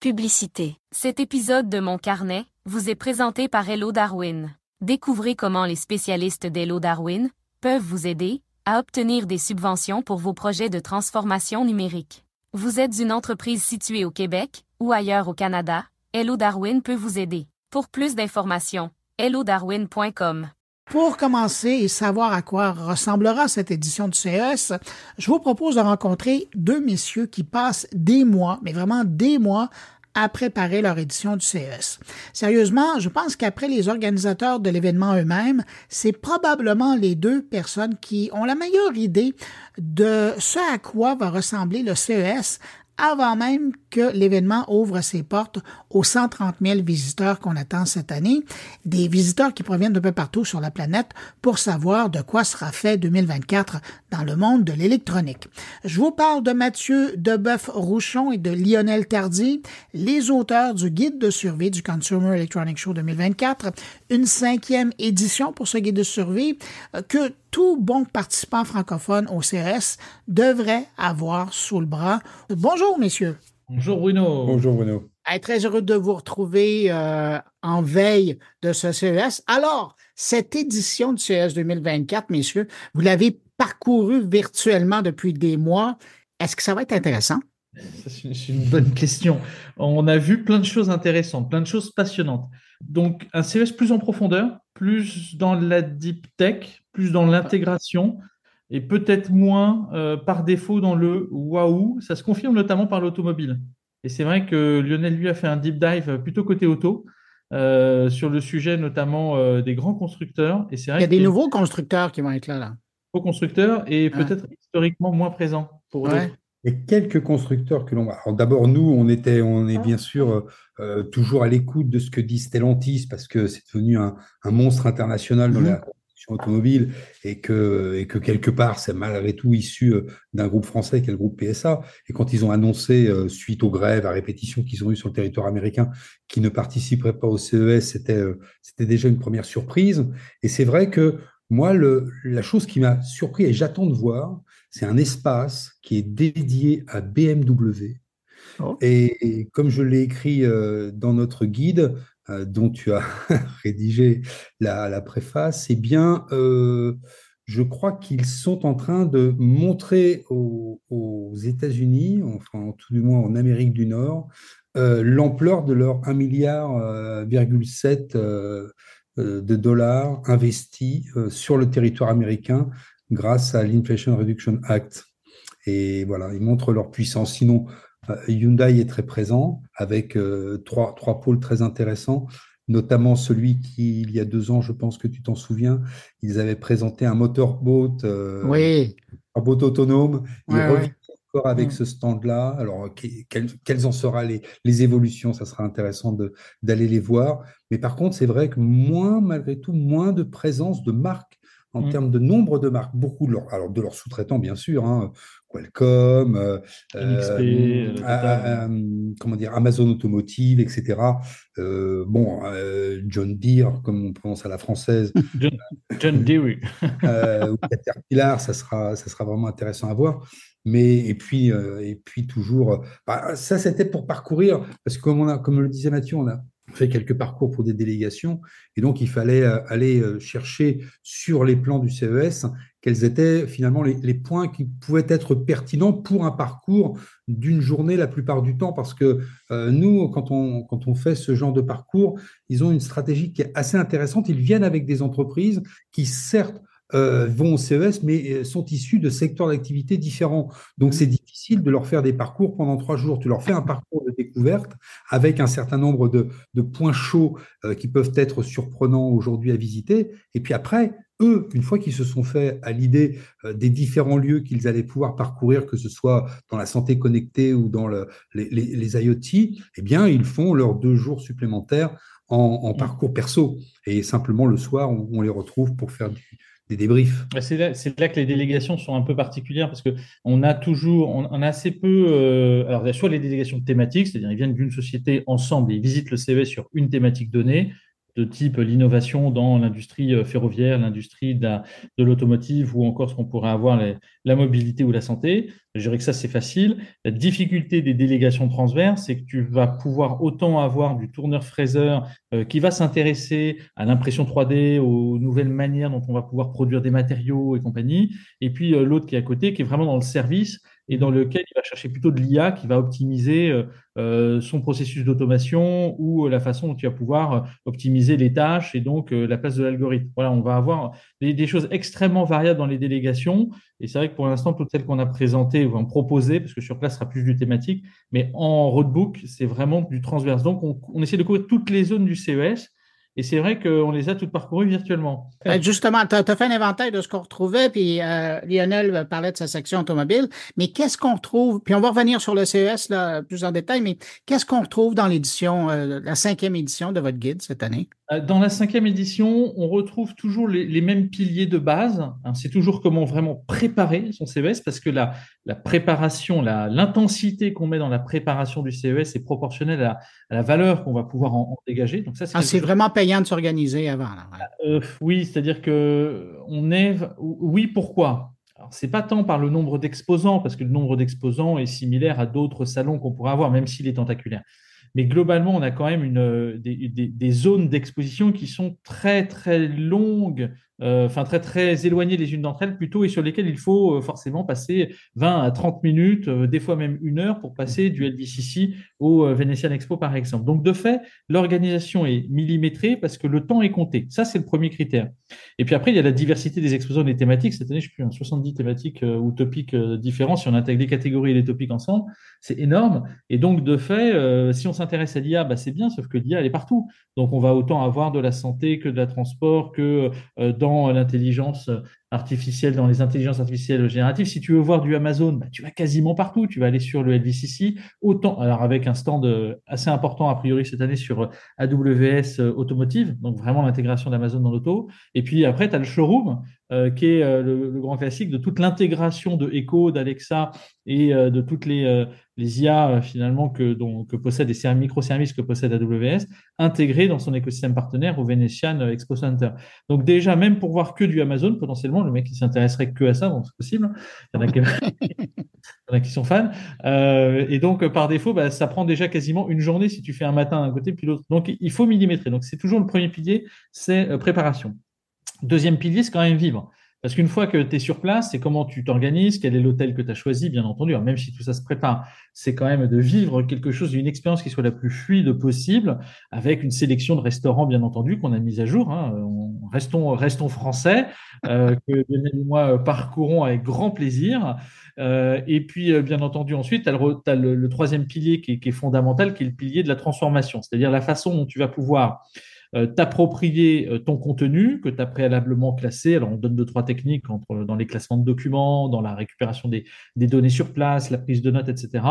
Publicité. Cet épisode de Mon Carnet vous est présenté par Hello Darwin. Découvrez comment les spécialistes d'Hello Darwin peuvent vous aider à obtenir des subventions pour vos projets de transformation numérique. Vous êtes une entreprise située au Québec ou ailleurs au Canada, Hello Darwin peut vous aider. Pour plus d'informations, hellodarwin.com. Pour commencer et savoir à quoi ressemblera cette édition du CES, je vous propose de rencontrer deux messieurs qui passent des mois, mais vraiment des mois, à préparer leur édition du CES. Sérieusement, je pense qu'après les organisateurs de l'événement eux-mêmes, c'est probablement les deux personnes qui ont la meilleure idée de ce à quoi va ressembler le CES avant même que l'événement ouvre ses portes aux 130 000 visiteurs qu'on attend cette année, des visiteurs qui proviennent de peu partout sur la planète pour savoir de quoi sera fait 2024 dans le monde de l'électronique. Je vous parle de Mathieu Deboeuf-Rouchon et de Lionel Tardy, les auteurs du guide de survie du Consumer Electronic Show 2024, une cinquième édition pour ce guide de survie euh, que tout bon participant francophone au CES devrait avoir sous le bras. Bonjour, messieurs. Bonjour, Bruno. Bonjour, Bruno. Très heureux de vous retrouver euh, en veille de ce CES. Alors, cette édition du CES 2024, messieurs, vous l'avez parcouru virtuellement depuis des mois. Est-ce que ça va être intéressant? C'est une bonne question. On a vu plein de choses intéressantes, plein de choses passionnantes. Donc, un CES plus en profondeur, plus dans la deep tech, plus dans l'intégration et peut-être moins euh, par défaut dans le waouh. Ça se confirme notamment par l'automobile. Et c'est vrai que Lionel, lui, a fait un deep dive plutôt côté auto. Euh, sur le sujet notamment euh, des grands constructeurs. Et c'est Il y a des nouveaux constructeurs qui vont être là. là. Nouveaux constructeurs et peut-être historiquement moins présents pour ouais. Et quelques constructeurs que l'on va. Alors d'abord, nous, on était, on est bien sûr toujours à l'écoute de ce que dit Stellantis parce que c'est devenu un, un, monstre international dans mmh. la automobile et que, et que quelque part, c'est malgré tout issu euh, d'un groupe français qui est le groupe PSA. Et quand ils ont annoncé, euh, suite aux grèves à répétition qu'ils ont eues sur le territoire américain, qu'ils ne participeraient pas au CES, c'était euh, c'était déjà une première surprise. Et c'est vrai que moi, le, la chose qui m'a surpris et j'attends de voir, c'est un espace qui est dédié à BMW. Oh. Et, comme je l'ai écrit dans notre guide, dont tu as rédigé la, préface, eh bien, euh, je crois qu'ils sont en train de montrer aux, États-Unis, enfin tout du moins en Amérique du Nord, euh, l'ampleur de leur 1,7 milliard de dollars investis sur le territoire américain grâce à l'Inflation Reduction Act. Et voilà, ils montrent leur puissance. Sinon, euh, Hyundai est très présent avec euh, trois, trois pôles très intéressants notamment celui qui, il y a deux ans, je pense que tu t'en souviens, ils avaient présenté un motorboat, euh, oui. un boat autonome. Ils reviennent encore avec mm. ce stand-là. Alors, quelles, en seront les, les, évolutions? Ça sera intéressant d'aller les voir. Mais par contre, c'est vrai que moins, malgré tout, moins de présence de marques en mm. termes de nombre de marques. Beaucoup de leurs, alors de leurs sous-traitants, bien sûr, hein, Qualcomm, euh, euh, euh, comment dire, Amazon Automotive, etc. bon, John Deere, comme on prononce à la française. John, Deere. ou Caterpillar, ça sera, ça sera vraiment intéressant à voir. Mais et puis et puis toujours, bah, ça c'était pour parcourir parce que comme on a, comme le disait Mathieu, on a fait quelques parcours pour des délégations, et donc il fallait euh, aller euh, chercher sur les plans du CES quels étaient finalement les, points qui pouvaient être pertinents pour un parcours d'une journée la plupart du temps, parce que euh, nous, quand on, quand on fait ce genre de parcours, ils ont une stratégie qui est assez intéressante. Ils viennent avec des entreprises qui, certes, euh, vont au CES, mais euh, sont issus de secteurs d'activité différents. Donc, c'est difficile de leur faire des parcours pendant trois jours. Tu leur fais un parcours de découverte avec un certain nombre de, de points chauds euh, qui peuvent être surprenants aujourd'hui à visiter. Et puis après, eux, une fois qu'ils se sont fait à l'idée des différents lieux qu'ils allaient pouvoir parcourir, que ce soit dans la santé connectée ou dans le, les, les, IoT, eh bien, ils font leurs deux jours supplémentaires en, en parcours perso. Et simplement, le soir, on, on les retrouve pour faire du, des débriefs. C'est là, que les délégations sont un peu particulières parce qu'on a toujours, on, a assez peu. Euh, alors, il y a soit les délégations thématiques, c'est-à-dire ils viennent d'une société ensemble et ils visitent le CV sur une thématique donnée. De type l'innovation dans l'industrie euh, ferroviaire, l'industrie de, l'automotive ou encore ce qu'on pourrait avoir la mobilité ou la santé. Je dirais que ça, c'est facile. La difficulté des délégations transverses, c'est que tu vas pouvoir autant avoir du tourneur-fraiseur euh, qui va s'intéresser à l'impression 3D, aux nouvelles manières dont on va pouvoir produire des matériaux et compagnie, et puis euh, l'autre qui est à côté, qui est vraiment dans le service et dans lequel il va chercher plutôt de l'IA qui va optimiser euh, euh, son processus d'automation ou la façon dont tu vas pouvoir euh, optimiser les tâches et donc la place de l'algorithme. Voilà, on va avoir des, choses extrêmement variables dans les délégations. Et c'est vrai que pour l'instant, toutes celles qu'on a présentées ou proposées, parce que sur place, ce sera plus du thématique, mais en roadbook, c'est vraiment du transverse. Donc, on, on essaie de couvrir toutes les zones du CES et c'est vrai qu'on les a toutes parcourues virtuellement. Euh, justement, tu as, fait un inventaire de ce qu'on retrouvait, puis euh, Lionel parlait de sa section automobile, mais qu'est-ce qu'on retrouve, puis on va revenir sur le CES là, plus en détail, mais qu'est-ce qu'on retrouve dans l'édition, euh, la cinquième édition de votre guide cette année? Euh, dans la cinquième édition, on retrouve toujours les, mêmes piliers de base. Hein, c'est toujours comment vraiment préparer son CES parce que la, la préparation, l'intensité qu'on met dans la préparation du CES est proportionnelle à, la valeur qu'on va pouvoir en, dégager. Donc ça, c'est ah, vraiment payant de s'organiser avant. Euh, oui, c'est-à-dire que on est. Oui, pourquoi? C'est pas tant par le nombre d'exposants, parce que le nombre d'exposants est similaire à d'autres salons qu'on pourrait avoir, même s'il est tentaculaire. Mais globalement, on a quand même euh, des, des, zones d'exposition qui sont très, très longues, enfin très, très éloignées les unes d'entre elles plutôt, et sur lesquelles il faut euh, forcément passer 20 à 30 minutes, des fois même une heure pour passer du LVCC au Venetian Expo, par exemple. Donc, de fait, l'organisation est millimétrée parce que le temps est compté. Ça, c'est le premier critère. Et puis après, il y a la diversité des exposants des thématiques. Cette année, je sais plus, 70 thématiques ou topics différents. Si on intègre les catégories et les topics ensemble, c'est énorme. Et donc, de fait, si on s'intéresse à l'IA, bah, c'est bien, sauf que l'IA, elle est partout. Donc, on va autant avoir de la santé que de la transport, que euh, l'intelligence artificielle, dans les intelligences artificielles génératives. Si tu veux voir du Amazon, bah, tu vas quasiment partout. Tu vas aller sur le LVCC, autant, alors avec un stand euh, assez important a priori cette année sur euh, AWS Automotive, donc vraiment l'intégration d'Amazon dans l'auto. Et puis après, tu as le showroom, qui est le, grand classique de toute l'intégration de Echo, d'Alexa et de toutes les, IA finalement que, dont, que possède les microservices que possède AWS, intégrés dans son écosystème partenaire au Venetian Expo Center. Donc déjà, même pour voir que du Amazon, potentiellement, le mec qui s'intéresserait que à ça, donc c'est possible. Il y, en a qui, sont fans. Euh, et donc, par défaut, bah, ça prend déjà quasiment une journée si tu fais un matin d'un côté puis l'autre. Donc, il faut millimétrer. Donc, c'est toujours le premier pilier, c'est euh, préparation. Deuxième pilier, c'est quand même vivre. Parce qu'une fois que tu es sur place, c'est comment tu t'organises, quel est l'hôtel que tu as choisi, bien entendu. même si tout ça se prépare, c'est quand même de vivre quelque chose, une expérience qui soit la plus fluide possible, avec une sélection de restaurants, bien entendu, qu'on a mise à jour. Hein. restons, français, euh, que et moi parcourons avec grand plaisir. Euh, et puis, euh, bien entendu, ensuite, le, troisième pilier qui est, qui est, fondamental, qui est le pilier de la transformation, c'est-à-dire la façon dont tu vas pouvoir euh, t'approprier euh, ton contenu que tu préalablement classé. Alors, on donne deux, trois techniques entre, dans les classements de documents, dans la récupération des, des données sur place, la prise de notes, etc.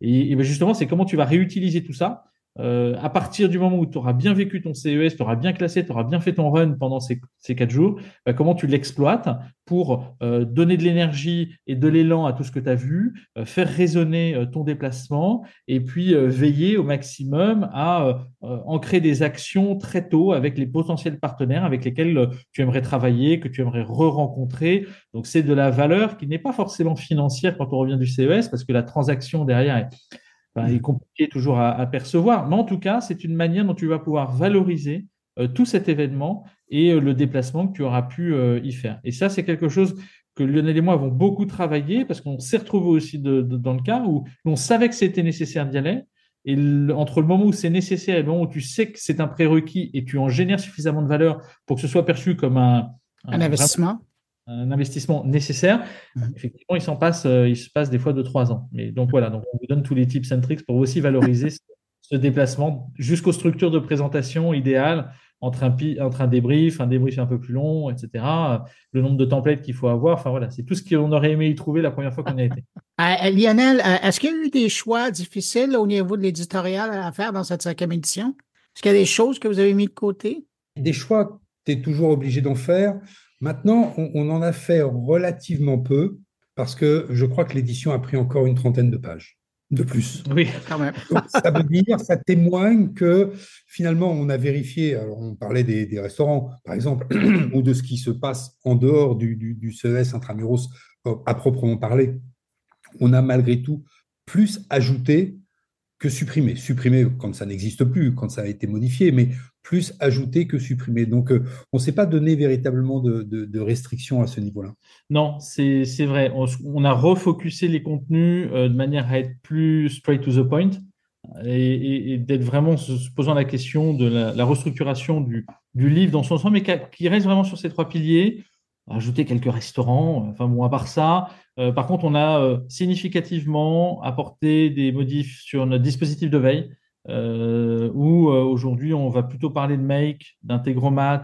Et, et ben, justement, c'est comment tu vas réutiliser tout ça euh, à partir du moment où tu auras bien vécu ton CES, tu auras bien classé, tu auras bien fait ton run pendant ces, quatre jours, bah, comment tu l'exploites pour euh, donner de l'énergie et de l'élan à tout ce que tu as vu, euh, faire résonner ton déplacement et puis veiller au maximum à ancrer des actions très tôt avec les potentiels partenaires avec lesquels tu aimerais travailler, que tu aimerais re-rencontrer. Donc c'est de la valeur qui n'est pas forcément financière quand on revient du CES parce que la transaction derrière est il est compliqué toujours à, percevoir, mais en tout cas, c'est une manière dont tu vas pouvoir valoriser euh, tout cet événement et euh, le déplacement que tu auras pu euh, y faire. Et ça, c'est quelque chose que Lionel et moi avons beaucoup travaillé parce qu'on s'est retrouvé aussi dans le cas où on savait que c'était nécessaire d'y aller. Et entre le moment où c'est nécessaire et le moment où tu sais que c'est un prérequis et tu en génères suffisamment de valeur pour que ce soit perçu comme un, un investissement un investissement nécessaire. Mhm. Effectivement, il s'en passe, euh, il se passe des fois de trois ans. Mais donc voilà, donc on vous donne tous les tips and tricks pour aussi valoriser ce, déplacement jusqu'aux structures de présentation idéales entre un, entre un débrief, un débrief un peu plus long, etc. Le nombre de templates qu'il faut avoir. Enfin voilà, c'est tout ce qu'on aurait aimé y trouver la première fois qu'on y a été. Euh, Lionel, euh, est-ce qu'il y a eu des choix difficiles au niveau de l'éditorial à faire dans cette cinquième édition? Est-ce qu'il y a des choses que vous avez mis de côté? Des choix, tu es toujours obligé d'en faire. Maintenant, on, en a fait relativement peu parce que je crois que l'édition a pris encore une trentaine de pages de plus. Oui, quand même. ça veut dire, ça témoigne que finalement, on a vérifié, alors on parlait des, restaurants, par exemple, ou de ce qui se passe en dehors du, du, CES intramuros euh, à proprement parler. On a malgré tout plus ajouté que supprimé. Supprimé quand ça n'existe plus, quand ça a été modifié, mais plus ajouté que supprimé. Donc, euh, on ne s'est pas donné véritablement de, restrictions à ce niveau-là. Non, c'est vrai. On, a refocusé les contenus euh, de manière à être plus straight to the point et, d'être vraiment se, posant la question de la, restructuration du, livre dans son ensemble, mais qui, reste vraiment sur ces trois piliers. Ajouter quelques restaurants, enfin bon, à part ça. Euh, par contre, on a euh, significativement apporté des modifs sur notre dispositif de veille, euh, où aujourd'hui on va plutôt parler de Make, d'Integromat,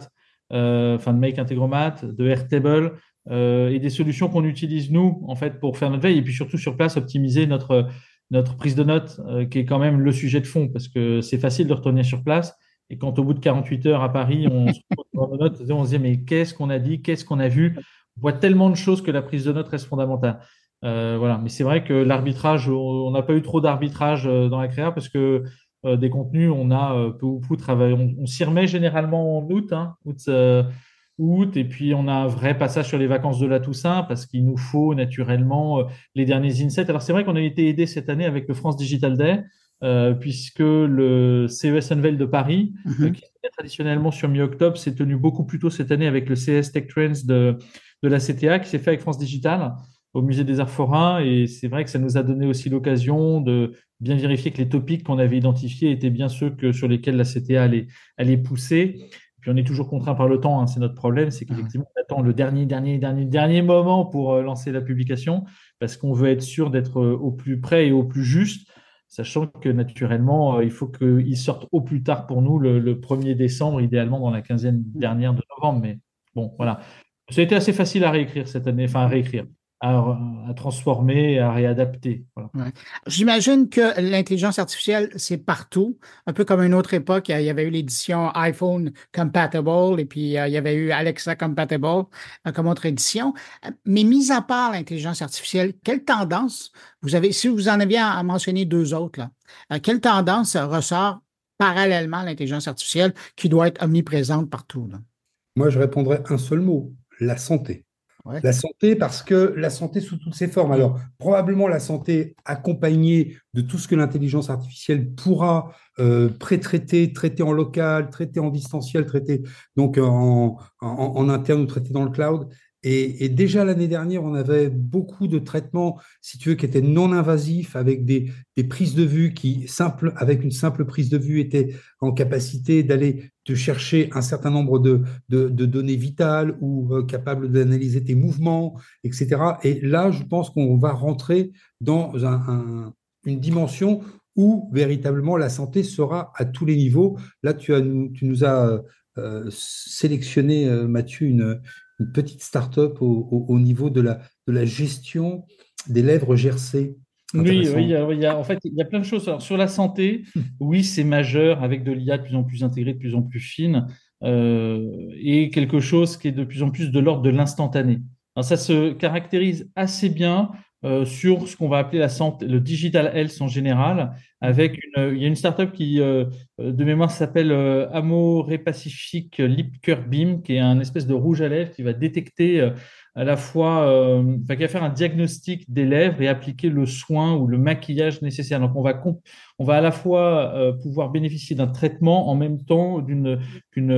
enfin de Make Integromat, de Airtable, et des solutions qu'on utilise nous en fait pour faire notre veille, et puis surtout sur place optimiser notre notre prise de notes, euh, qui est quand même le sujet de fond, parce que c'est facile de retourner sur place. Et quand au bout de 48 heures à Paris, on se retrouve nos notes, on se dit mais qu'est-ce qu'on a dit, qu'est-ce qu'on a vu? On voit tellement de choses que la prise de notes reste fondamentale. Euh, voilà. Mais c'est vrai que l'arbitrage, on n'a pas eu trop d'arbitrage euh, dans la créa parce que des contenus, on a peu ou travaillé. On, s'y remet généralement en août, hein, août août, et puis on a un vrai passage sur les vacances de la Toussaint parce qu'il nous faut naturellement euh, les derniers insets. Alors c'est vrai qu'on a été aidé cette année avec le France Digital Day, euh, puisque le CES Unveil de Paris, mhm. euh, qui est traditionnellement sur mi-octobre, s'est tenu beaucoup plus tôt cette année avec le CS Tech Trends de, de la CTA, qui s'est fait avec France Digital au musée des Arts Forains, et c'est vrai que ça nous a donné aussi l'occasion de bien vérifier que les topics qu'on avait identifiés étaient bien ceux que, sur lesquels la CTA allait, pousser. Puis on est toujours contraint par le temps, hein, c'est notre problème, c'est qu'effectivement, on attend le dernier, dernier, dernier, dernier moment pour euh, lancer la publication, parce qu'on veut être sûr d'être euh, au plus près et au plus juste, sachant que naturellement, euh, il faut qu'il sorte au plus tard pour nous le, le, 1er décembre, idéalement dans la quinzaine dernière de novembre. Mais bon, voilà. Ça a été assez facile à réécrire cette année, enfin à réécrire à, transformer, à réadapter. J'imagine que l'intelligence artificielle, c'est partout, un peu comme à une autre époque, il y avait eu l'édition iPhone Compatible et puis euh, il y avait eu Alexa Compatible euh, comme autre édition. Mais mis à part l'intelligence artificielle, quelle tendance vous avez, si vous en aviez à mentionner deux autres, là, euh, quelle tendance ressort parallèlement à l'intelligence artificielle qui doit être omniprésente partout? Là? Moi, je répondrais un seul mot, la santé. La santé, parce que la santé sous toutes ses formes. Alors, probablement la santé accompagnée de tout ce que l'intelligence artificielle pourra euh, pré-traiter, traiter en local, traiter en distanciel, traiter donc en, en, interne ou traiter dans le cloud. Et, déjà l'année dernière, on avait beaucoup de traitements, si tu veux, qui étaient non invasifs, avec des, prises de vue qui, avec une simple prise de vue, étaient en capacité d'aller te chercher un certain nombre de, données vitales ou euh, capables d'analyser tes mouvements, etc. Et là, je pense qu'on va rentrer dans une dimension où véritablement la santé sera à tous les niveaux. Là, tu nous as euh, sélectionné, euh, Mathieu, une, une petite start-up au, niveau de la, de la gestion des lèvres gercées. Oui, oui, il y a, en fait, il y a plein de choses. sur la santé, hmm. oui, c'est majeur avec de l'IA de plus en plus intégrée, de plus en plus fine, euh, et quelque chose qui est de plus en plus de l'ordre de l'instantané. Ça se caractérise assez bien euh, sur ce qu'on va appeler la santé, le digital health en général, avec une, il y a une startup qui, euh, de mémoire, s'appelle euh, Amore Pacific Lip Cure Beam, qui est un espèce de rouge à lèvres qui va détecter euh, à la fois, euh, enfin, qui va faire un diagnostic des lèvres et appliquer le soin ou le maquillage nécessaire. Donc, on va, on va à la fois pouvoir bénéficier d'un traitement en même temps d'une,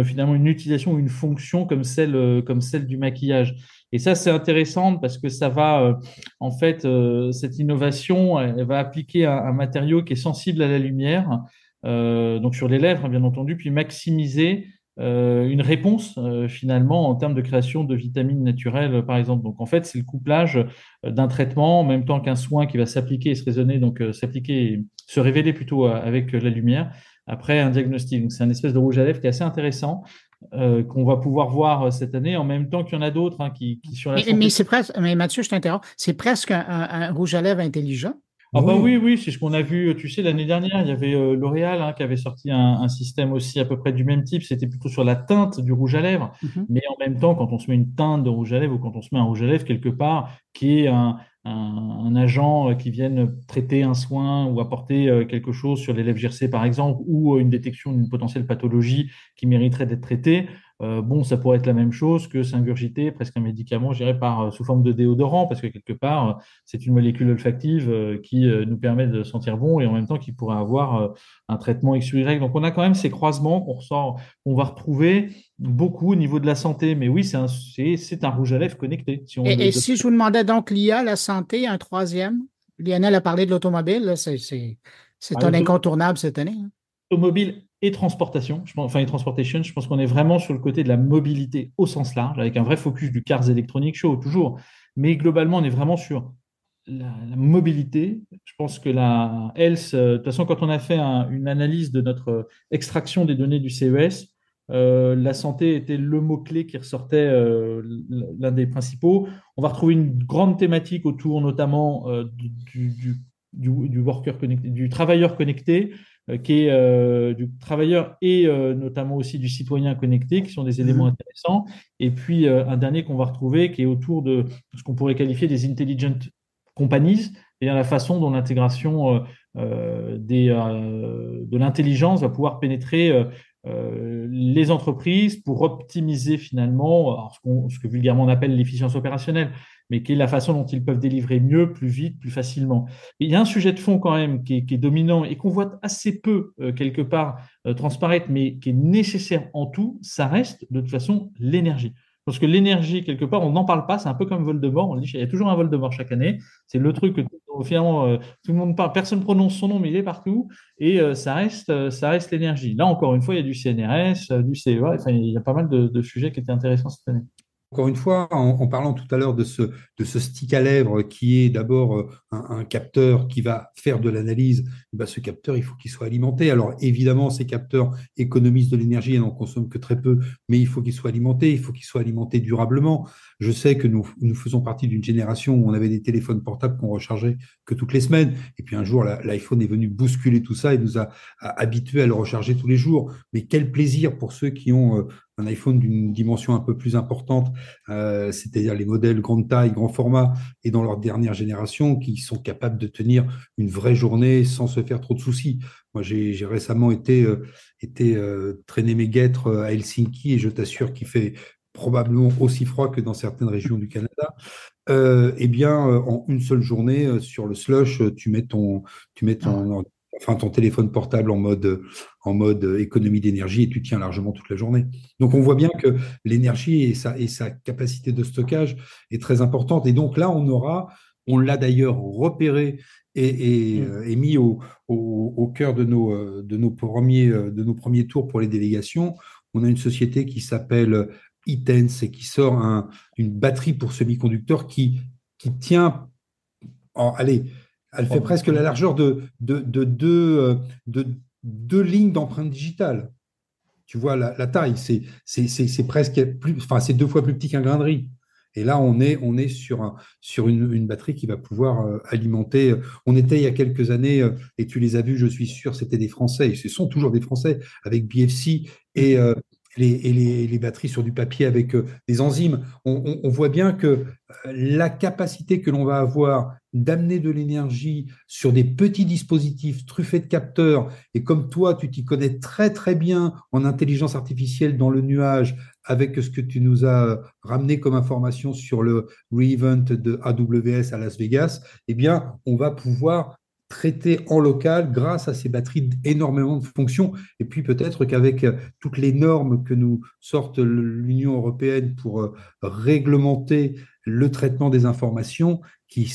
finalement une utilisation ou une fonction comme celle, comme celle du maquillage. Et ça, c'est intéressant parce que ça va, euh, en fait, euh, cette innovation, va appliquer un, matériau qui est sensible à la lumière, euh, donc sur les lèvres, bien entendu, puis maximiser une réponse finalement en termes de création de vitamines naturelles, par exemple. Donc, en fait, c'est le couplage d'un traitement en même temps qu'un soin qui va s'appliquer et se raisonner, donc s'appliquer, se révéler plutôt avec la lumière après un diagnostic. Donc, c'est un espèce de rouge à lèvres qui est assez intéressant. Euh, qu'on va pouvoir voir euh, cette année, en même temps qu'il y en a d'autres hein, qui, qui, sur la Mais, mais c'est presque, mais Mathieu, je t'interromps, c'est presque un, rouge à lèvres intelligent? Ah bah oui, oui, c'est ce qu'on a vu, tu sais, l'année dernière, il y avait euh, L'Oréal hein, qui avait sorti un, système aussi à peu près du même type, c'était plutôt sur la teinte du rouge à lèvres, mhm. mais en même temps, quand on se met une teinte de rouge à lèvres ou quand on se met un rouge à lèvres quelque part, qui est un, un, agent euh, qui vienne traiter un soin ou apporter euh, quelque chose sur les lèvres gercées, par exemple, ou une détection d'une potentielle pathologie qui mériterait d'être traitée, euh, bon, ça pourrait être la même chose que s'ingurgiter presque un médicament, je par, euh, sous forme de déodorant, parce que quelque part, euh, c'est une molécule olfactive qui nous permet de sentir bon et en même temps qui pourrait avoir un traitement X ou Y. Donc, on a quand même ces croisements qu'on ressort, on va retrouver beaucoup au niveau de la santé. Mais oui, c'est un, c'est, un rouge à lèvres connecté. et, si je vous demandais donc l'IA, la santé, un troisième, Lionel a parlé de l'automobile, c'est, c'est, ah, un incontournable cette année. Hein. Automobile et transportation, je pense, enfin je pense qu'on est vraiment sur le côté de la mobilité au sens large, avec un vrai focus du Cars Electronic Show toujours. Mais globalement, on est vraiment sur la, mobilité. Je pense que la Health, euh, de toute façon, quand on a fait une analyse de notre extraction des données du CES, euh, la santé était le mot-clé qui ressortait, euh, l'un des principaux. On va retrouver une grande thématique autour notamment du, du, du, worker connecté, du travailleur connecté, euh, qui est euh, du travailleur et euh, notamment aussi du citoyen connecté, qui sont des éléments mhm. intéressants. Et puis un dernier qu'on va retrouver qui est autour de ce qu'on pourrait qualifier des intelligent companies, c'est-à-dire la façon dont l'intégration des, de l'intelligence va pouvoir pénétrer les entreprises pour optimiser finalement ce, ce, que vulgairement on appelle l'efficience opérationnelle, mais qui est la façon dont ils peuvent délivrer mieux, plus vite, plus facilement. il y a un sujet de fond quand même qui est, dominant et qu'on voit assez peu euh, quelque part euh, transparaître, mais qui est nécessaire en tout, ça reste de toute façon l'énergie. Parce que l'énergie, quelque part, on n'en parle pas, c'est un peu comme Voldemort, on dit il y a toujours un Voldemort chaque année, c'est le truc que finalement euh, tout le monde parle, personne ne prononce son nom, mais il est partout, et ça reste, ça reste l'énergie. Là, encore une fois, il y a du CNRS, du CEA, enfin, il y a pas mal de sujets qui étaient intéressants cette année. Encore une fois, en, parlant tout à l'heure de ce, stick à lèvres qui est d'abord euh, un, capteur qui va faire de l'analyse, eh ben, ce capteur, il faut qu'il soit alimenté. Alors évidemment, ces capteurs économisent de l'énergie et n'en consomment que très peu, mais il faut qu'il soit alimenté, il faut qu'il soit alimenté durablement. Je sais que nous, nous faisons partie d'une génération où on avait des téléphones portables qu'on rechargeait que toutes les semaines. Et puis un jour, l'iPhone est venu bousculer tout ça et nous a, habitués à le recharger tous les jours. Mais quel plaisir pour ceux qui ont euh, un iPhone d'une dimension un peu plus importante, euh, c'est-à-dire les modèles grande taille, grand format, et dans leur dernière génération, qui sont capables de tenir une vraie journée sans se faire trop de soucis. Moi, j'ai récemment été, euh, été euh, traîner mes guêtres à Helsinki, et je t'assure qu'il fait probablement aussi froid que dans certaines régions du Canada. eh bien, en une seule journée, sur le slush, tu mets ton, tu mets ton, ah enfin ton téléphone portable en mode, en mode économie d'énergie et tu tiens largement toute la journée. Donc on voit bien que l'énergie et sa, et sa capacité de stockage est très importante. Et donc là, on aura, on l'a d'ailleurs repéré et, et, mm. mis au, au, au, cœur de nos, de, nos premiers, de nos premiers tours pour les délégations. On a une société qui s'appelle Itens et qui sort un, une batterie pour semi-conducteurs qui, qui tient, en, allez, elle fait presque la largeur de, de, de, de, de deux lignes d'empreinte digitale. Tu vois la, taille, c'est presque plus, enfin c'est deux fois plus petit qu'un grain de riz. Et là, on est, sur, un, sur une, batterie qui va pouvoir euh, alimenter. On était il y a quelques années, euh, et tu les as vus, je suis sûr, c'était des Français, et ce sont toujours des Français, avec BFC et, euh, les, batteries sur du papier avec des enzymes. On voit bien que la capacité que l'on va avoir d'amener de l'énergie sur des petits dispositifs truffés de capteurs, et comme toi, tu t'y connais très très bien en intelligence artificielle dans le nuage, avec ce que tu nous as ramené comme information sur le re-event de AWS à Las Vegas, eh bien, on va pouvoir traiter en local grâce à ces batteries énormément de fonctions. Et puis peut-être qu'avec toutes les normes que nous sortent l'Union européenne pour réglementer le traitement des informations, qui,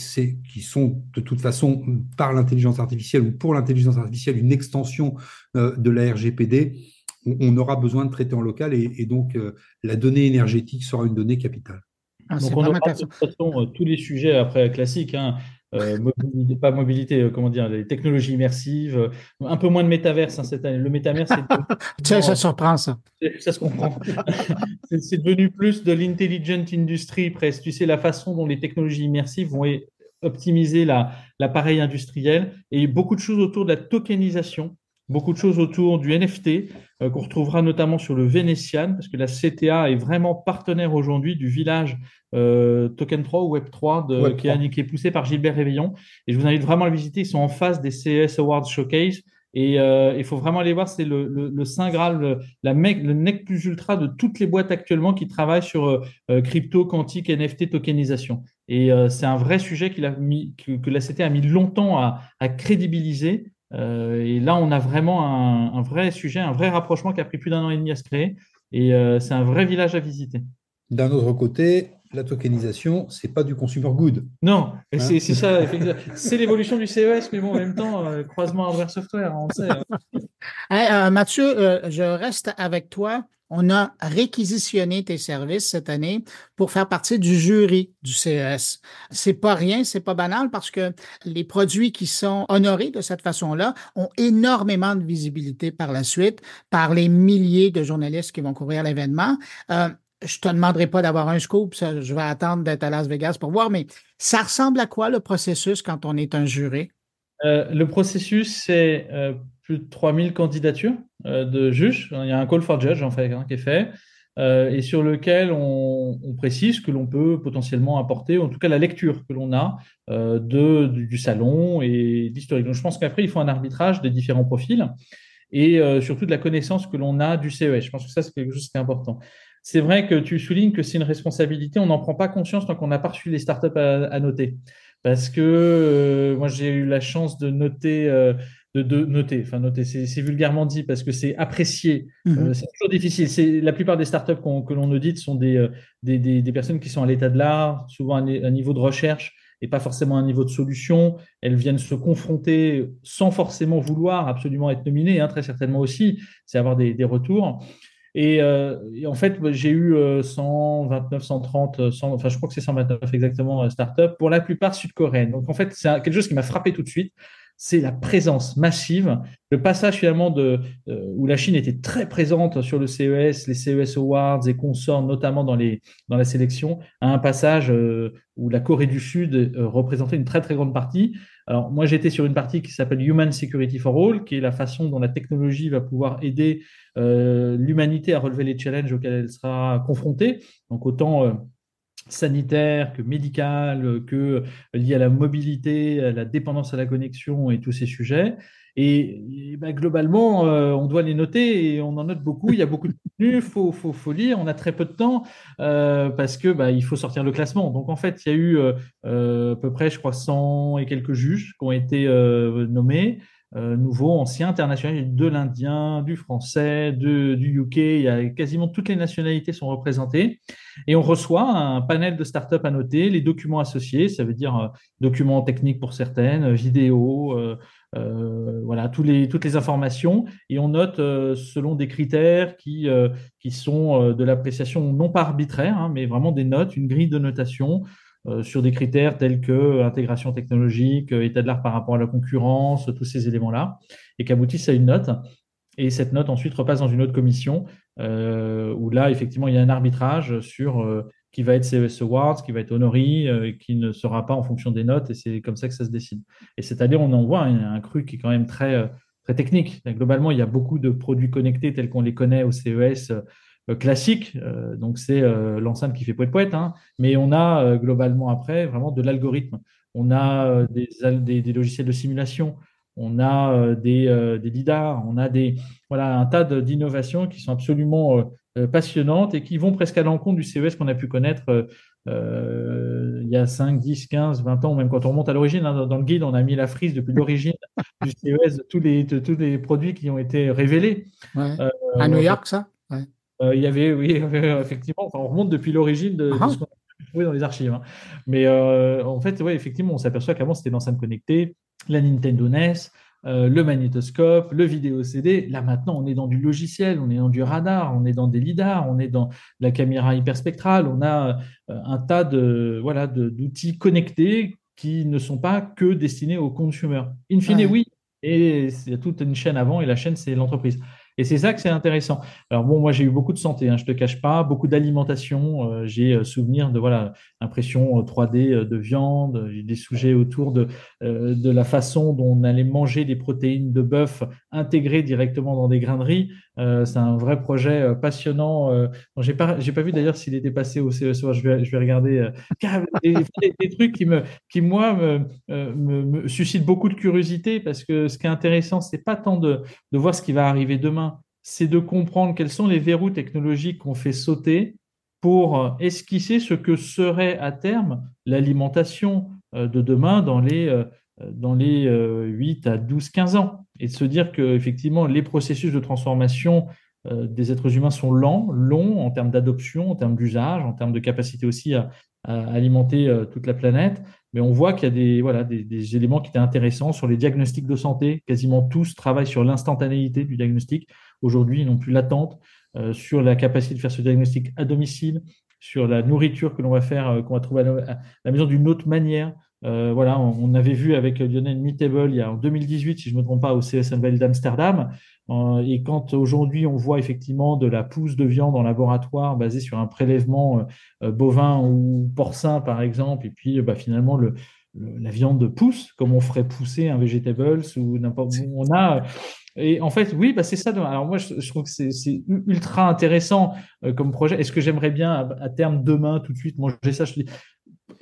qui sont de toute façon par l'intelligence artificielle ou pour l'intelligence artificielle une extension euh, de la RGPD, on, aura besoin de traiter en local et, donc euh, la donnée énergétique sera une donnée capitale. Ah, donc on aura de toute façon euh, tous les sujets après classiques. Hein, mobilité, pas mobilité, comment dire, les technologies immersives, un peu moins de métaverse hein, cette année. Le métaverse, Tiens, ça surprend ça. Ça se comprend. c'est devenu plus de l'intelligent industry presque. Tu sais, la façon dont les technologies immersives vont optimiser l'appareil industriel et beaucoup de choses autour de la tokenisation beaucoup de choses autour du NFT euh, qu'on retrouvera notamment sur le Vénétian, parce que la CTA est vraiment partenaire aujourd'hui du village euh, Token 3 ou Web 3 de, Qui, est, poussé par Gilbert Réveillon. Et je vous invite vraiment à le visiter. Ils sont en face des CES Awards Showcase. Et euh, il faut vraiment aller voir, c'est le, le, Saint Graal, le, la mec, le nec plus ultra de toutes les boîtes actuellement qui travaillent sur crypto, quantique, NFT, tokenisation. Et c'est un vrai sujet qu'il a mis, que, la CTA a mis longtemps à, à crédibiliser. Euh, et là, on a vraiment un, vrai sujet, un vrai rapprochement qui a pris plus d'un an et demi à se créer. Et euh, c'est un vrai village à visiter. D'un autre côté, la tokenisation, c'est pas du consumer good. Non, hein c'est ça. c'est l'évolution du CES, mais bon, en même temps, euh, croisement hardware software, on sait. Hein. Mathieu, je reste avec toi on a réquisitionné tes services cette année pour faire partie du jury du CES. C'est pas rien, c'est pas banal parce que les produits qui sont honorés de cette façon-là ont énormément de visibilité par la suite par les milliers de journalistes qui vont couvrir l'événement. Euh, je te demanderai pas d'avoir un scoop, je vais attendre d'être à Las Vegas pour voir, mais ça ressemble à quoi le processus quand on est un jury? Euh, le processus, c'est euh, plus de 3000 candidatures de juges. Il y a un call for judge en fait hein, qui est fait euh, et sur lequel on, précise que l'on peut potentiellement apporter, en tout cas la lecture que l'on a euh, de, du, salon et d'historique. Donc je pense qu'après il faut un arbitrage des différents profils et surtout de la connaissance que l'on a du CES. Je pense que ça c'est quelque chose qui est important. C'est vrai que tu soulignes que c'est une responsabilité, on n'en prend pas conscience tant qu'on n'a pas reçu les startups à noter. Parce que moi j'ai eu la chance de noter de, noter. Enfin, noter, c'est vulgairement dit parce que c'est apprécié. Mhm. Euh, c'est toujours difficile. C'est la plupart des startups que l'on audite sont euh, des, des, personnes qui sont à l'état de l'art, souvent à un niveau de recherche et pas forcément à un niveau de solution. Elles viennent se confronter sans forcément vouloir absolument être nominées, hein, très certainement aussi. C'est avoir des, retours. Euh, et, en fait, j'ai eu 129, 130, enfin, je crois que c'est 129 exactement startups, pour la plupart sud-coréennes. Donc, en fait, c'est quelque chose qui m'a frappé tout de suite c'est la présence massive, le passage finalement de euh, où la Chine était très présente sur le CES, les CES Awards et consorts, notamment dans les dans la sélection, à un passage euh, où la Corée du Sud euh, représentait une très très grande partie. Alors moi j'étais sur une partie qui s'appelle Human Security for All, qui est la façon dont la technologie va pouvoir aider l'humanité à relever les challenges auxquels elle sera confrontée. Donc autant sanitaire, que médical, que lié à la mobilité, à la dépendance à la connexion et tous ces sujets. Et, bah, globalement, euh, on doit les noter et on en note beaucoup. Il y a beaucoup de contenu, il faut, faut, faut, lire. On a très peu de temps euh, parce que bah, il faut sortir le classement. Donc en fait, il y a eu euh, à peu près, je crois, 100 et quelques juges qui ont été nommés. Euh, nouveaux, anciens, internationaux, de l'indien, du français, du UK, il y a quasiment toutes les nationalités sont représentées. Et on reçoit un panel de startups à noter, les documents associés, ça veut dire euh, documents techniques pour certaines, vidéos, euh, voilà, tous les, toutes les informations. Et on note selon des critères qui, qui sont de l'appréciation non pas arbitraire, hein, mais vraiment des notes, une grille de notation euh, sur des critères tels que intégration technologique, euh, état de l'art par rapport à la concurrence, tous ces éléments-là, et qu'aboutissent à une note. Et cette note ensuite repasse dans une autre commission euh, où là, effectivement, il y a un arbitrage sur qui va être CES Awards, qui va être honoré, qui ne sera pas en fonction des notes, et c'est comme ça que ça se décide. Et cette année, on en voit un, un cru qui est quand même très, technique. Globalement, il y a beaucoup de produits connectés tels qu'on les connaît au CES euh, classique. Euh, donc, c'est euh, l'enceinte qui fait poète poète. Hein. mais on a globalement après vraiment de l'algorithme. On a des, des, logiciels de simulation. On a des, des lidars. On a des, voilà, un tas d'innovations qui sont absolument passionnantes et qui vont presque à l'encontre du CES qu'on a pu connaître il y a 5, 10, 15, 20 ans, même quand on remonte à l'origine. Hein, dans le guide, on a mis la frise depuis l'origine du CES, de tous les, tous les produits qui ont été révélés. à New York, ça? Euh, il y avait, oui, effectivement, on remonte depuis l'origine de, ah. ce qu'on a trouvé dans les archives. Hein. Mais euh, en fait, ouais, effectivement, on s'aperçoit qu'avant, c'était l'enceinte connectée, la Nintendo NES, euh, le magnétoscope, le vidéo CD. Là, maintenant, on est dans du logiciel, on est dans du radar, on est dans des lidars, on est dans la caméra hyperspectrale. On a un tas de voilà d'outils connectés qui ne sont pas que destinés aux consommateurs. In fine, oui, et il y a toute une chaîne avant, et la chaîne, c'est l'entreprise. Et c'est ça que c'est intéressant. Alors bon, moi j'ai eu beaucoup de santé, hein, je te cache pas, beaucoup d'alimentation. Euh, j'ai euh, souvenir de voilà impression 3D euh, de viande. Des sujets autour de de la façon dont on allait manger des protéines de bœuf intégrées directement dans des grains de riz. C'est un vrai projet passionnant. j'ai pas j'ai pas vu d'ailleurs s'il était passé au CESO. Je vais je vais regarder. Des, trucs qui me qui moi me, suscitent beaucoup de curiosité parce que ce qui est intéressant, c'est pas tant de de voir ce qui va arriver demain c'est de comprendre quels sont les verrous technologiques qu'on fait sauter pour euh, esquisser ce que serait à terme l'alimentation euh, de demain dans les, euh, dans les 8 à 12, 15 ans. Et de se dire que effectivement les processus de transformation des êtres humains sont lents, longs en termes d'adoption, en termes d'usage, en termes de capacité aussi à, alimenter toute la planète. Mais on voit qu'il y a des, voilà, des, éléments qui étaient intéressants sur les diagnostics de santé. Quasiment tous travaillent sur l'instantanéité du diagnostic. Aujourd'hui, ils n'ont plus l'attente euh, sur la capacité de faire ce diagnostic à domicile, sur la nourriture que l'on va faire, euh, qu'on va trouver à la maison d'une autre manière. Euh, voilà, on, avait vu avec Lionel Meatable il y a en 2018, si je ne me trompe pas, au CS Unveil d'Amsterdam. et quand aujourd'hui on voit effectivement de la pousse de viande en laboratoire basée sur un prélèvement bovin ou porcin par exemple, et puis bah, finalement le, la viande pousse comme on ferait pousser un vegetables ou n'importe où. On a et en fait, oui, bah c'est ça. Alors moi, je, trouve que c'est ultra intéressant euh, comme projet. Est-ce que j'aimerais bien à, terme demain, tout de suite, manger ça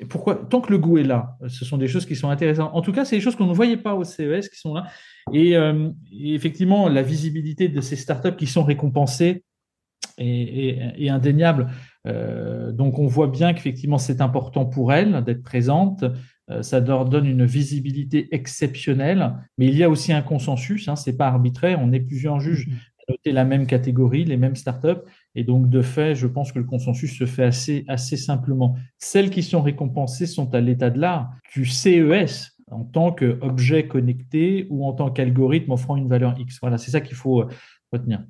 Pourquoi Tant que le goût est là, ce sont des choses qui sont intéressantes. En tout cas, c'est des choses qu'on ne voyait pas au CES qui sont là. Et, euh, effectivement, la visibilité de ces startups qui sont récompensées est, indéniable. Euh, donc, on voit bien qu'effectivement, c'est important pour elles d'être présentes. Euh, ça leur donne une visibilité exceptionnelle, mais il y a aussi un consensus, hein, c'est pas arbitraire, on est plusieurs juges mm-hmm. à noter la même catégorie, les mêmes startups, et donc de fait, je pense que le consensus se fait assez, assez simplement. Celles qui sont récompensées sont à l'état de l'art du CES en tant qu'objet connecté ou en tant qu'algorithme offrant une valeur X. Voilà, c'est ça qu'il faut euh, retenir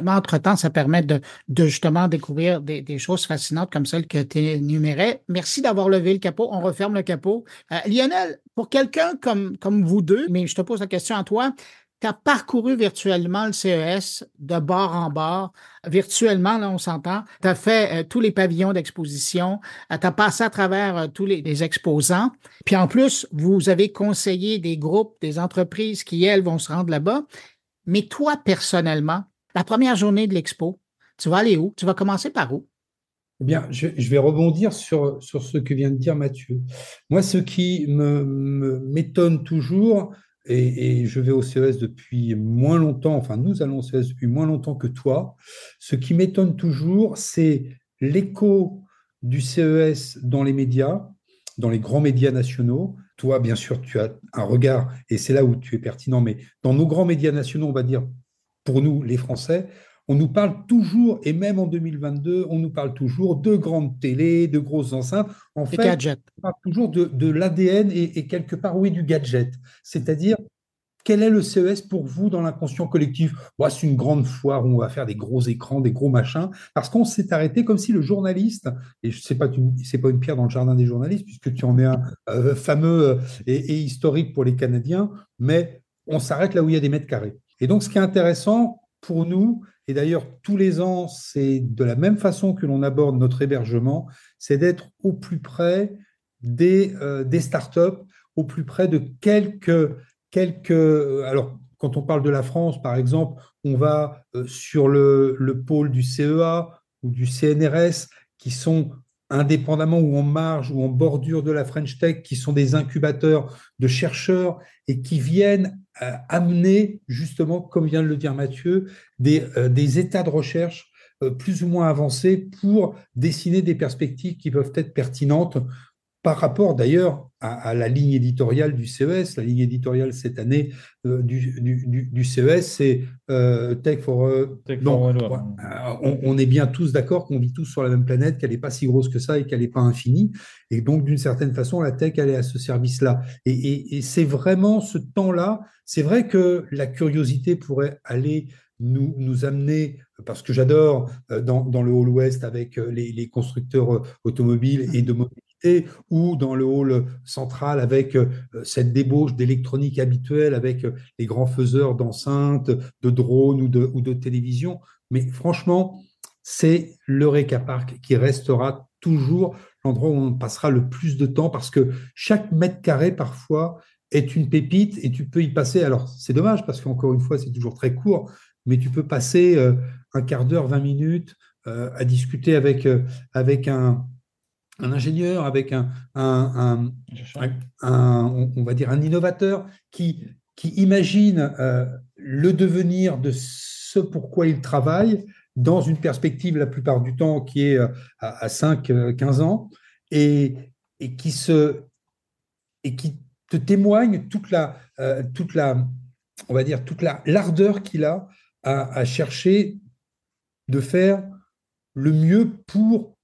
mais entre-temps, ça permet de, justement découvrir des, choses fascinantes comme celles que tu énumérais. Merci d'avoir levé le capot. On referme le capot. Euh, Lionel, pour quelqu'un comme, comme vous deux, mais je te pose la question à toi, tu as parcouru virtuellement le CES de bord en bord. Virtuellement, là, on s'entend. Tu as fait euh, tous les pavillons d'exposition. Euh, tu as passé à travers tous les, exposants. Puis en plus, vous avez conseillé des groupes, des entreprises qui, elles, vont se rendre là-bas. Mais toi, personnellement, la première journée de l'expo, tu vas aller où? Tu vas commencer par où? Eh bien, je, vais rebondir sur, ce que vient de dire Mathieu. Moi, ce qui m'étonne toujours, et, je vais au CES depuis moins longtemps, enfin nous allons au CES depuis moins longtemps que toi, ce qui m'étonne toujours, c'est l'écho du CES dans les médias, dans les grands médias nationaux. Toi, bien sûr, tu as un regard, et c'est là où tu es pertinent, mais dans nos grands médias nationaux, on va dire pour nous, les Français, on nous parle toujours, et même en 2022, on nous parle toujours de grandes télés, de grosses enceintes. En fait, on parle toujours de, l'ADN et, quelque part, oui, du gadget. C'est-à-dire, quel est le CES pour vous dans l'inconscient collectif? C'est une grande foire où on va faire des gros écrans, des gros machins, parce qu'on s'est arrêté comme si le journaliste, et je sais pas, c'est pas une pierre dans le jardin des journalistes, puisque tu en es un euh, fameux euh, et historique pour les Canadiens, mais on s'arrête là où il y a des mètres carrés. Et donc, ce qui est intéressant pour nous, et d'ailleurs tous les ans, c'est de la même façon que l'on aborde notre hébergement, c'est d'être au plus près des, euh, startups, au plus près de quelques, quelques... Alors, quand on parle de la France, par exemple, on va euh, sur le, le pôle du CEA ou du CNRS, qui sont indépendamment ou en marge ou en bordure de la French Tech, qui sont des incubateurs de chercheurs et qui viennent euh, amener, justement, comme vient de le dire Mathieu, des, euh, états de recherche euh, plus ou moins avancés pour dessiner des perspectives qui peuvent être pertinentes par rapport d'ailleurs à, la ligne éditoriale du CES. La ligne éditoriale cette année du, du, CES, c'est Tech for. on, est bien tous d'accord qu'on vit tous sur la même planète, qu'elle n'est pas si grosse que ça et qu'elle n'est pas infinie. Et donc, d'une certaine façon, la tech, elle est à ce service-là. Et, et c'est vraiment ce temps-là, c'est vrai que la curiosité pourrait aller nous, nous amener, parce que j'adore euh, dans, dans, le Hall West avec euh, les, les constructeurs euh, automobiles et de mobilité ou dans le hall central avec euh, cette débauche d'électronique habituelle, avec euh, les grands faiseurs d'enceintes, de drones ou de, ou télévision. Mais franchement, c'est l'Eureka Park qui restera toujours l'endroit où on passera le plus de temps parce que chaque mètre carré, parfois, est une pépite et tu peux y passer. Alors, c'est dommage parce qu'encore une fois, c'est toujours très court, mais tu peux passer euh, un quart d'heure, 20 minutes à discuter avec, avec un, un ingénieur, avec un, un, on va dire un innovateur qui, qui imagine euh, le devenir de ce pourquoi il travaille dans une perspective la plupart du temps qui est euh, à, 5-15 euh, ans et, et, qui se, et qui te témoigne toute la, toute la, on va dire, toute la l'ardeur qu'il a à, à chercher de faire le mieux pour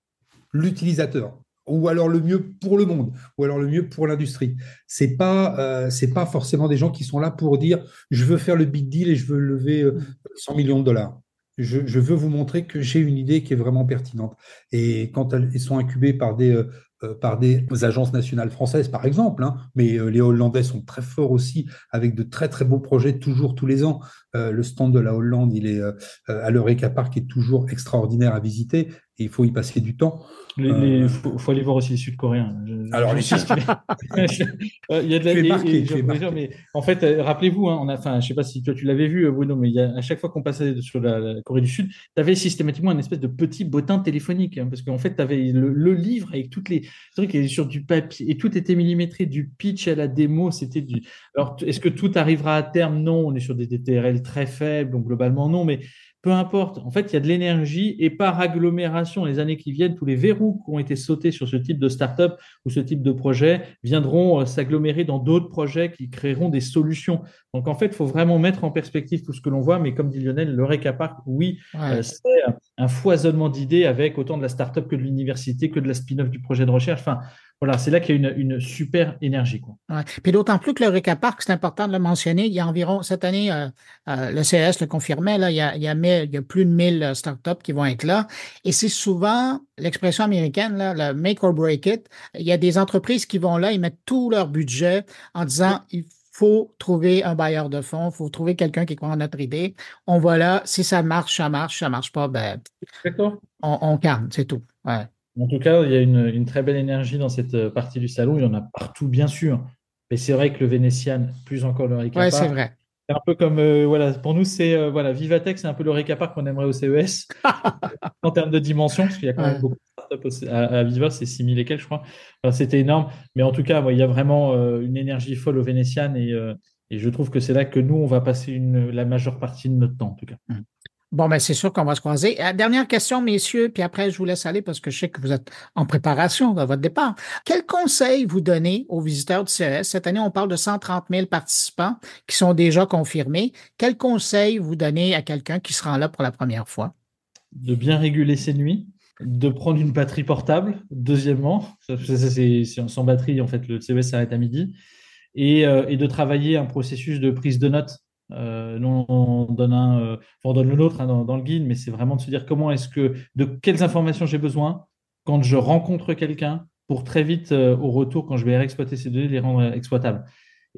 l'utilisateur ou alors le mieux pour le monde, ou alors le mieux pour l'industrie. C'est pas euh, c'est pas forcément des gens qui sont là pour dire je veux faire le big deal et je veux lever 100 euh, millions de dollars. Je, je veux vous montrer que j'ai une idée qui est vraiment pertinente. Et quand elles sont incubées par des euh, euh, par des agences nationales françaises, par exemple, hein, mais euh, les Hollandais sont très forts aussi, avec de très très beaux projets toujours tous les ans. Euh, le stand de la Hollande, il est à l'Eureka Park, est toujours extraordinaire à visiter et il faut y passer du temps. Il faut, aller voir aussi les Sud-Coréens. Alors, les Sud il y a de la. marqué, mais en fait, rappelez-vous, hein, on a, enfin, je sais pas si toi tu l'avais vu, Bruno, mais il y a, à chaque fois qu'on passait sur la, Corée du Sud, tu avais systématiquement une espèce de petit bottin téléphonique, hein, parce qu'en fait, tu avais le, le, livre avec toutes les truc est sur du papier et tout était millimétré du pitch à la démo. C'était du. Alors, est-ce que tout arrivera à terme? Non, on est sur des DTRL très faibles, donc globalement non, mais peu importe. En fait, il y a de l'énergie et par agglomération, les années qui viennent, tous les verrous qui ont été sautés sur ce type de start-up ou ce type de projet viendront euh, s'agglomérer dans d'autres projets qui créeront des solutions. Donc, en fait, il faut vraiment mettre en perspective tout ce que l'on voit. Mais comme dit Lionel, le Park, oui, euh, c'est un foisonnement d'idées avec autant de la start-up que de l'université, que de la spin-off du projet de recherche. Enfin, voilà, c'est là qu'il y a une, super énergie. Quoi. Puis d'autant plus que le RECA Park, c'est important de le mentionner, il y a environ, cette année, euh, euh, le CS le confirmait, là, il, y a, il, y a il y a plus de 1000 euh, startups qui vont être là. Et c'est souvent l'expression américaine, là, le make or break it. Il y a des entreprises qui vont là, ils mettent tout leur budget en disant, il faut trouver un bailleur de fonds, il faut trouver quelqu'un qui croit en notre idée. On va là, si ça marche, ça marche, ça marche pas, ben, on, on calme, c'est tout. Ouais. En tout cas, il y a une, très belle énergie dans cette euh, partie du salon. Il y en a partout, bien sûr. Mais c'est vrai que le Vénétian, plus encore le Ricapar. Oui, c'est vrai. C'est un peu comme, euh, voilà, pour nous, c'est, euh, voilà, Vivatech, c'est un peu le Ricapar qu'on aimerait au CES en termes de dimension, parce qu'il y a quand même beaucoup de startups à, à Viva, c'est 6000 et quelques, je crois. C'était énorme. Mais en tout cas, il y a vraiment une énergie folle au Vénétian et, et, je trouve que c'est là que nous, on va passer une, la majeure partie de notre temps, en tout cas. Mmh. Bon, ben c'est sûr qu'on va se croiser. Euh, dernière question, messieurs, puis après, je vous laisse aller parce que je sais que vous êtes en préparation de votre départ. Quel conseil vous donnez aux visiteurs du CES? Cette année, on parle de 130 000 participants qui sont déjà confirmés. Quel conseil vous donnez à quelqu'un qui se rend là pour la première fois? De bien réguler ses nuits, de prendre une batterie portable, deuxièmement. C'est sans batterie, en fait, le CES s'arrête à midi. Euh, et de travailler un processus de prise de notes euh, on donne, un, euh, on donne le nôtre hein, dans, le guide, mais c'est vraiment de se dire comment est-ce que, de quelles informations j'ai besoin quand je rencontre quelqu'un pour très vite, euh, au retour, quand je vais réexploiter ces données, les rendre exploitables.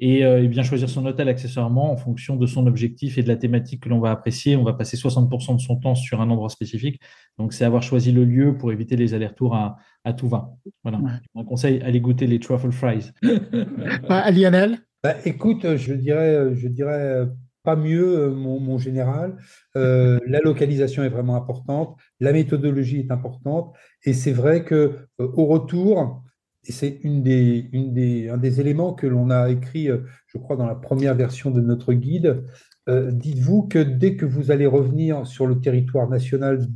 Et, bien choisir son hôtel accessoirement en fonction de son objectif et de la thématique que l'on va apprécier. On va passer 60% de son temps sur un endroit spécifique. Donc, c'est avoir choisi le lieu pour éviter les allers-retours à, à tout va. Voilà. Un conseil, allez goûter les truffle fries. Lionel bah, écoute, je dirais, je dirais pas mieux, euh, mon, général. Euh, la localisation est vraiment importante, la méthodologie est importante, et c'est vrai que euh, au retour, et c'est une des, une des, un des éléments que l'on a écrit, je crois, dans la première version de notre guide. Dites-vous que dès que vous allez revenir sur le territoire national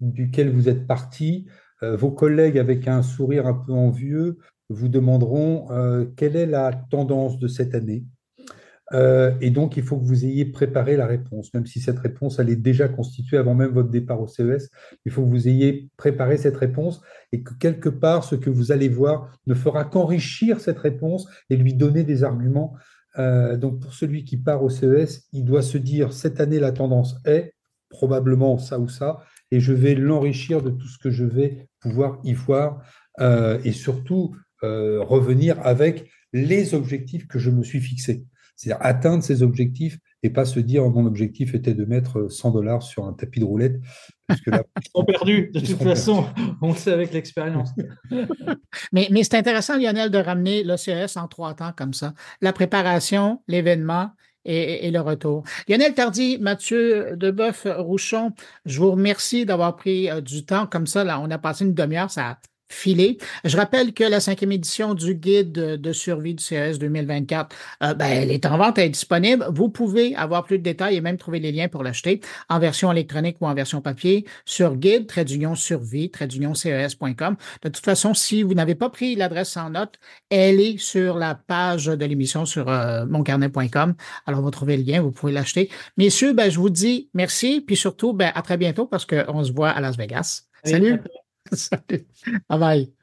duquel vous êtes parti, vos collègues avec un sourire un peu envieux vous demanderont euh, quelle est la tendance de cette année. Euh, et donc, il faut que vous ayez préparé la réponse, même si cette réponse, elle est déjà constituée avant même votre départ au CES. Il faut que vous ayez préparé cette réponse et que quelque part, ce que vous allez voir ne fera qu'enrichir cette réponse et lui donner des arguments. Euh, donc, pour celui qui part au CES, il doit se dire, cette année, la tendance est probablement ça ou ça, et je vais l'enrichir de tout ce que je vais pouvoir y voir et surtout revenir avec les objectifs que je me suis fixés. C'est-à-dire atteindre ces objectifs et pas se dire mon objectif était de mettre 100 dollars sur un tapis de roulette. Parce que là, ils sont perdus, de toute façon, on le sait avec l'expérience. mais, mais c'est intéressant, Lionel, de ramener l'OCS en trois temps comme ça. La préparation, l'événement et, le retour. Lionel Tardy, Mathieu Deboeuf-Rouchon, je vous remercie d'avoir pris euh, du temps comme ça. Là, on a passé une demi-heure, ça filé. Je rappelle que la cinquième édition du guide de survie du CES 2024, euh, ben, elle est en vente, elle est disponible. Vous pouvez avoir plus de détails et même trouver les liens pour l'acheter en version électronique ou en version papier sur guide, survie, CES.com. De toute façon, si vous n'avez pas pris l'adresse en note, elle est sur la page de l'émission sur euh, moncarnet.com. Alors, vous trouvez le lien, vous pouvez l'acheter. Messieurs, ben, je vous dis merci, puis surtout, ben, à très bientôt parce qu'on se voit à Las Vegas. Salut! so, Bye. I